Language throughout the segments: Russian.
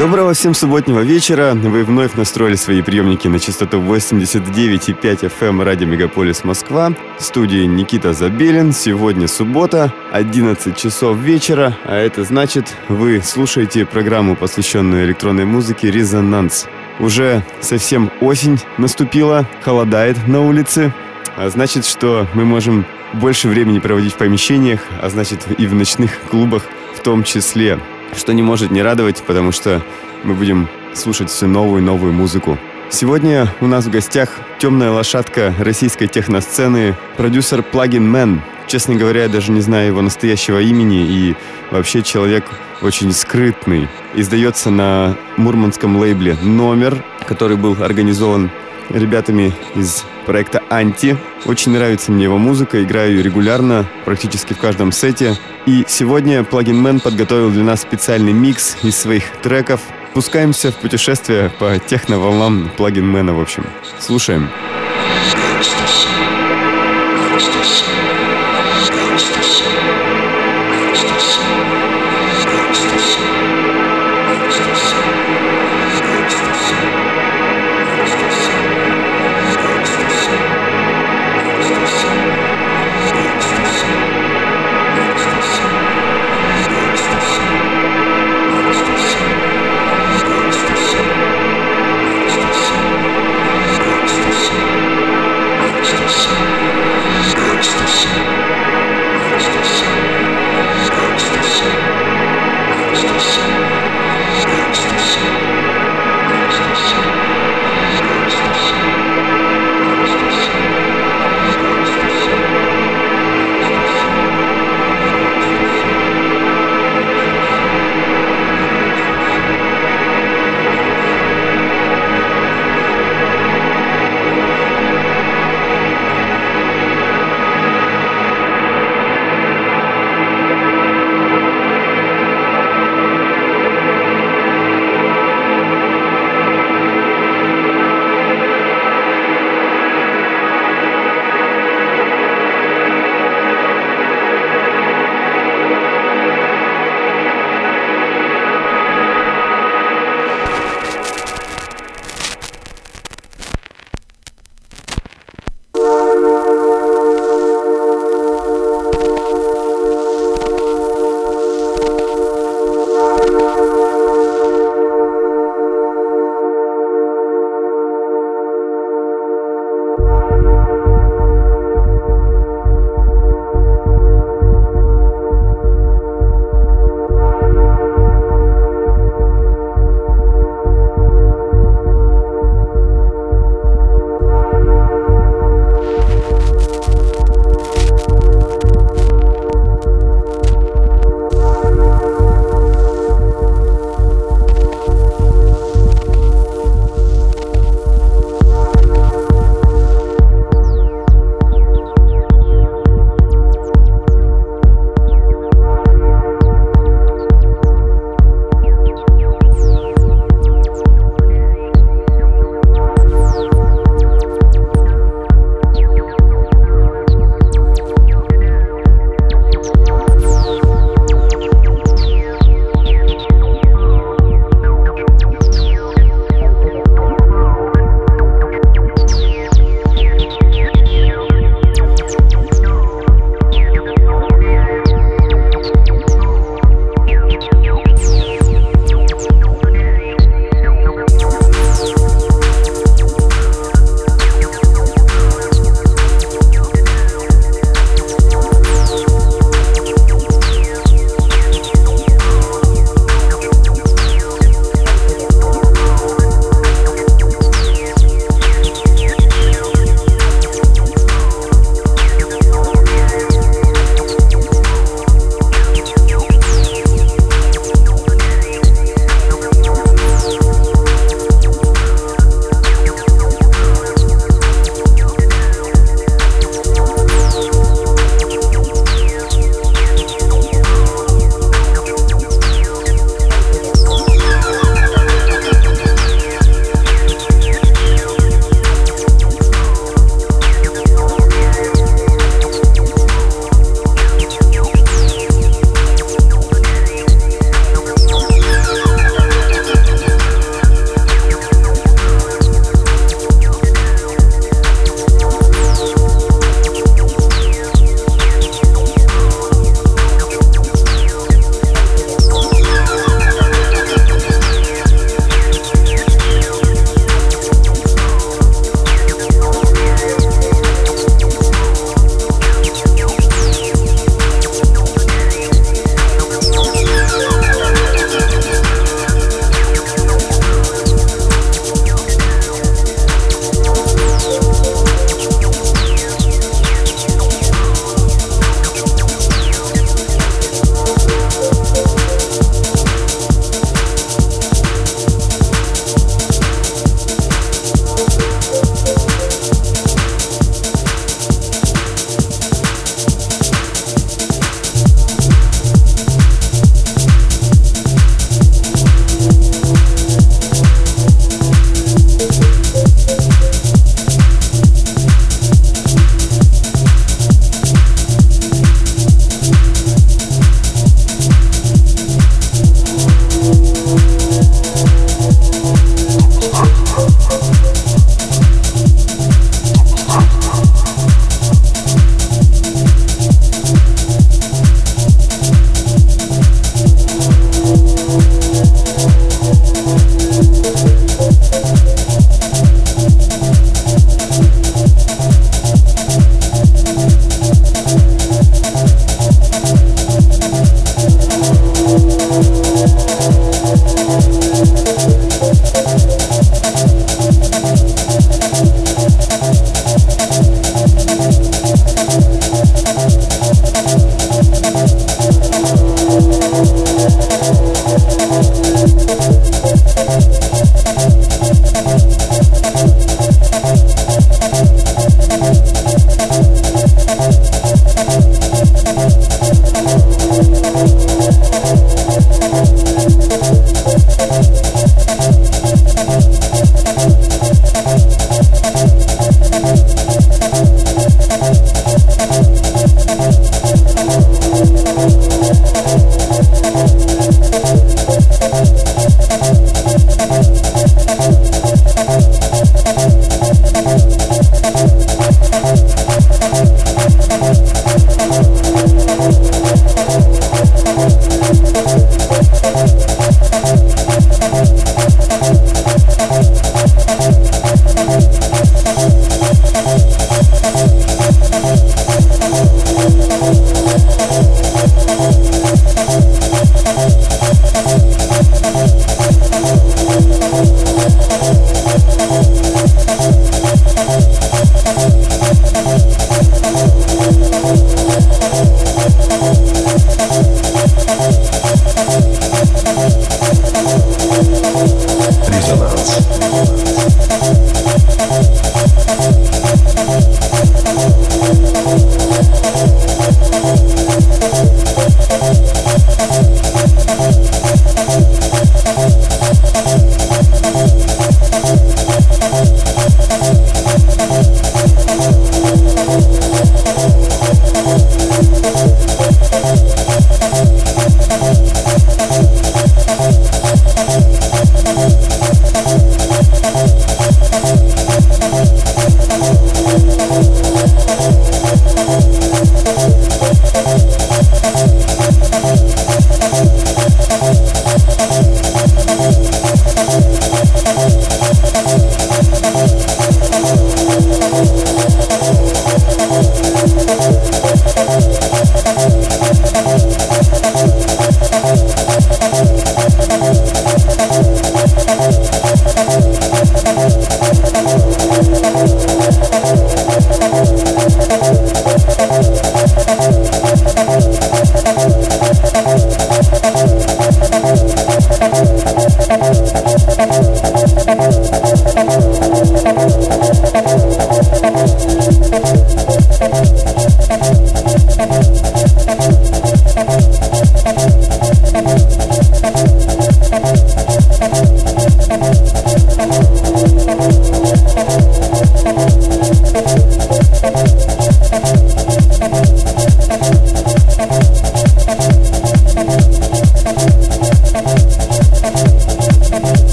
Доброго всем субботнего вечера. Вы вновь настроили свои приемники на частоту 89,5 FM радио Мегаполис Москва. В студии Никита Забелин. Сегодня суббота, 11 часов вечера, а это значит, вы слушаете программу, посвященную электронной музыке «Резонанс». Уже совсем осень наступила, холодает на улице, а значит, что мы можем больше времени проводить в помещениях, а значит и в ночных клубах в том числе что не может не радовать, потому что мы будем слушать всю новую и новую музыку. Сегодня у нас в гостях темная лошадка российской техносцены, продюсер Plugin Man. Честно говоря, я даже не знаю его настоящего имени и вообще человек очень скрытный. Издается на мурманском лейбле «Номер», который был организован ребятами из проекта «Анти». Очень нравится мне его музыка, играю ее регулярно, практически в каждом сете. И сегодня Plugin Man подготовил для нас специальный микс из своих треков. Пускаемся в путешествие по техноволнам Plugin Man, в общем. Слушаем. Слушаем.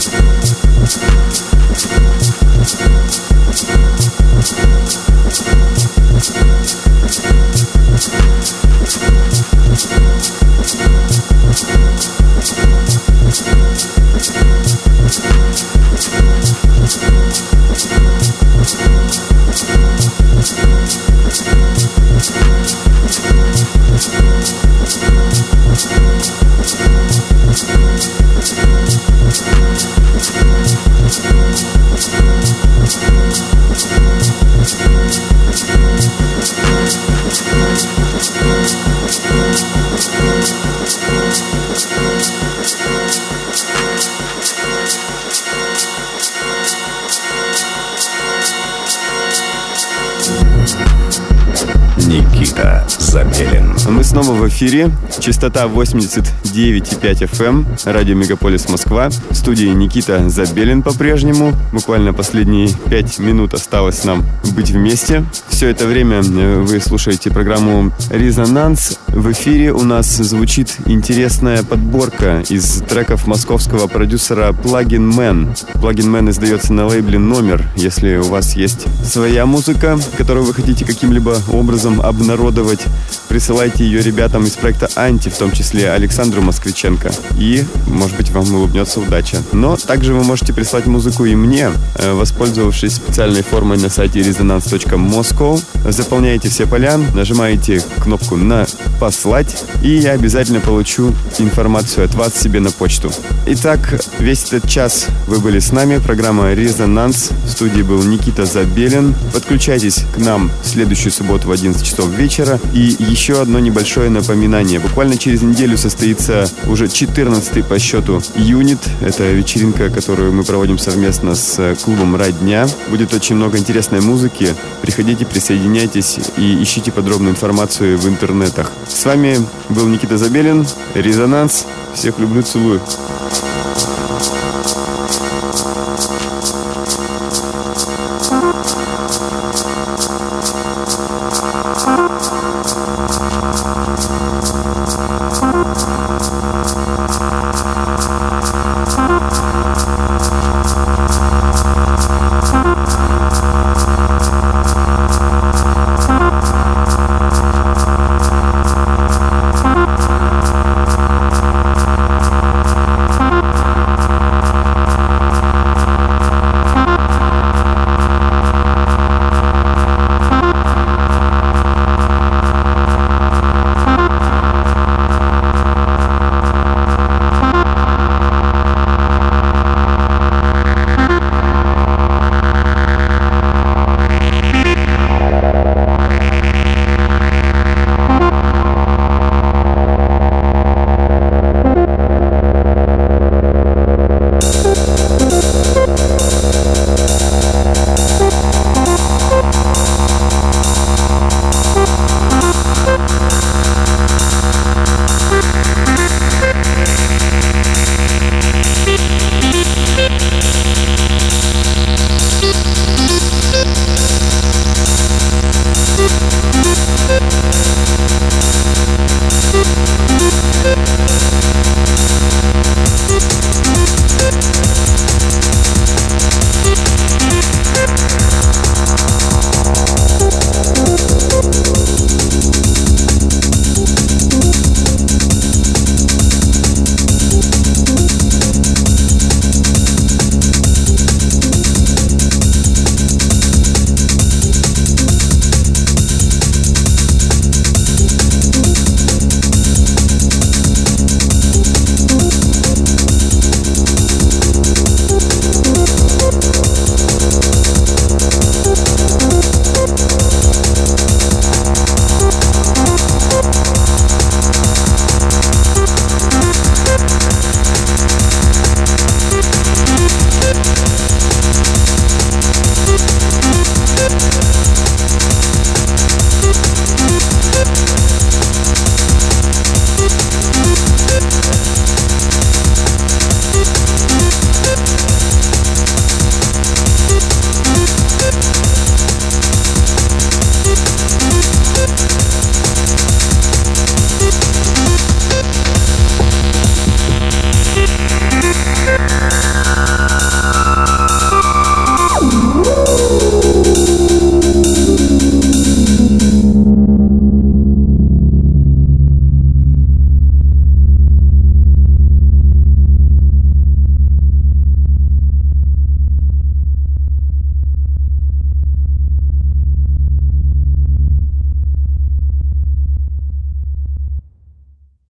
Thank эфире. Частота 89,5 FM. Эм. Радио Мегаполис Москва. В студии Никита Забелин по-прежнему. Буквально последние 5 минут осталось нам быть вместе. Все это время э, вы слушаете программу «Резонанс». В эфире у нас звучит интересная подборка из треков московского продюсера Plugin Man. Plugin Man издается на лейбле «Номер». Если у вас есть своя музыка, которую вы хотите каким-либо образом обнародовать, присылайте ее ребятам из проекта «Анти», в том числе Александру Москвиченко. И, может быть, вам улыбнется удача. Но также вы можете прислать музыку и мне, э, воспользовавшись специальной формой на сайте resonance.moscow. Заполняете все поля, нажимаете кнопку на «Послать», и я обязательно получу информацию от вас себе на почту. Итак, весь этот час вы были с нами. Программа «Резонанс». В студии был Никита Забелин. Подключайтесь к нам в следующую субботу в 11 часов вечера. И еще одно небольшое напоминание. Буквально через неделю состоится уже 14 по счету юнит. Это вечеринка, которую мы проводим совместно с клубом «Радня». Будет очень много интересной музыки. Приходите, присоединяйтесь и ищите подробную информацию в интернетах. С вами был Никита Забелин. Резонанс. Всех люблю, целую.